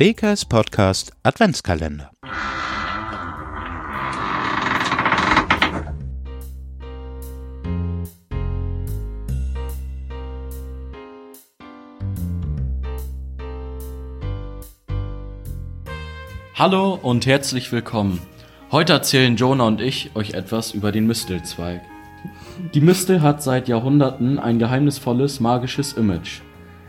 WKS Podcast Adventskalender. Hallo und herzlich willkommen. Heute erzählen Jonah und ich euch etwas über den Mistelzweig. Die Mistel hat seit Jahrhunderten ein geheimnisvolles magisches Image.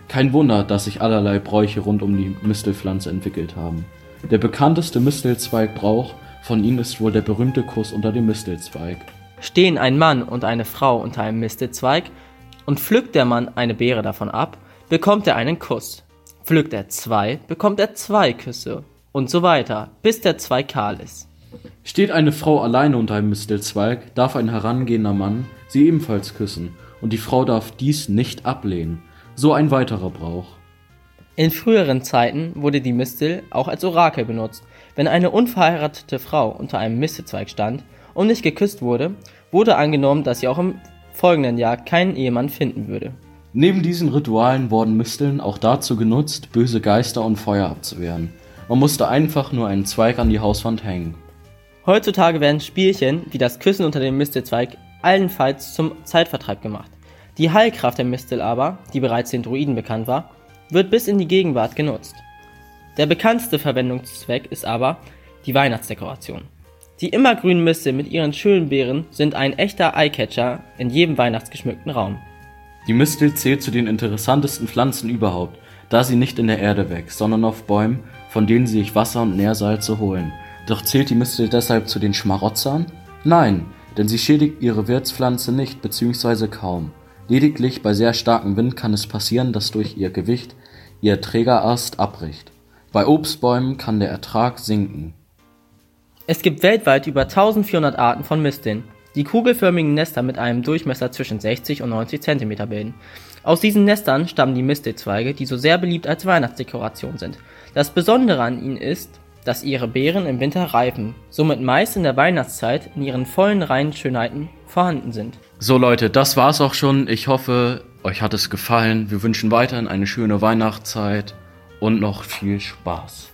Kein Wunder, dass sich allerlei Bräuche rund um die Mistelpflanze entwickelt haben. Der bekannteste Mistelzweigbrauch von ihnen ist wohl der berühmte Kuss unter dem Mistelzweig. Stehen ein Mann und eine Frau unter einem Mistelzweig und pflückt der Mann eine Beere davon ab, bekommt er einen Kuss. Pflückt er zwei, bekommt er zwei Küsse und so weiter, bis der Zweig kahl ist. Steht eine Frau alleine unter einem Mistelzweig, darf ein herangehender Mann sie ebenfalls küssen, und die Frau darf dies nicht ablehnen. So ein weiterer Brauch. In früheren Zeiten wurde die Mistel auch als Orakel benutzt. Wenn eine unverheiratete Frau unter einem Mistelzweig stand und nicht geküsst wurde, wurde angenommen, dass sie auch im folgenden Jahr keinen Ehemann finden würde. Neben diesen Ritualen wurden Misteln auch dazu genutzt, böse Geister und Feuer abzuwehren. Man musste einfach nur einen Zweig an die Hauswand hängen. Heutzutage werden Spielchen wie das Küssen unter dem Mistelzweig allenfalls zum Zeitvertreib gemacht. Die Heilkraft der Mistel aber, die bereits den Druiden bekannt war, wird bis in die Gegenwart genutzt. Der bekannteste Verwendungszweck ist aber die Weihnachtsdekoration. Die immergrünen Mistel mit ihren schönen Beeren sind ein echter Eyecatcher in jedem weihnachtsgeschmückten Raum. Die Mistel zählt zu den interessantesten Pflanzen überhaupt, da sie nicht in der Erde wächst, sondern auf Bäumen, von denen sie sich Wasser und Nährsalze holen. Doch zählt die Mistel deshalb zu den Schmarotzern? Nein, denn sie schädigt ihre Wirtspflanze nicht bzw. kaum. Lediglich bei sehr starkem Wind kann es passieren, dass durch ihr Gewicht ihr Trägerast abbricht. Bei Obstbäumen kann der Ertrag sinken. Es gibt weltweit über 1400 Arten von Misteln, die kugelförmigen Nester mit einem Durchmesser zwischen 60 und 90 cm bilden. Aus diesen Nestern stammen die Mistelzweige, die so sehr beliebt als Weihnachtsdekoration sind. Das Besondere an ihnen ist, dass ihre Beeren im Winter reifen, somit meist in der Weihnachtszeit in ihren vollen reinen Schönheiten vorhanden sind. So Leute, das war's auch schon. Ich hoffe, euch hat es gefallen. Wir wünschen weiterhin eine schöne Weihnachtszeit und noch viel Spaß.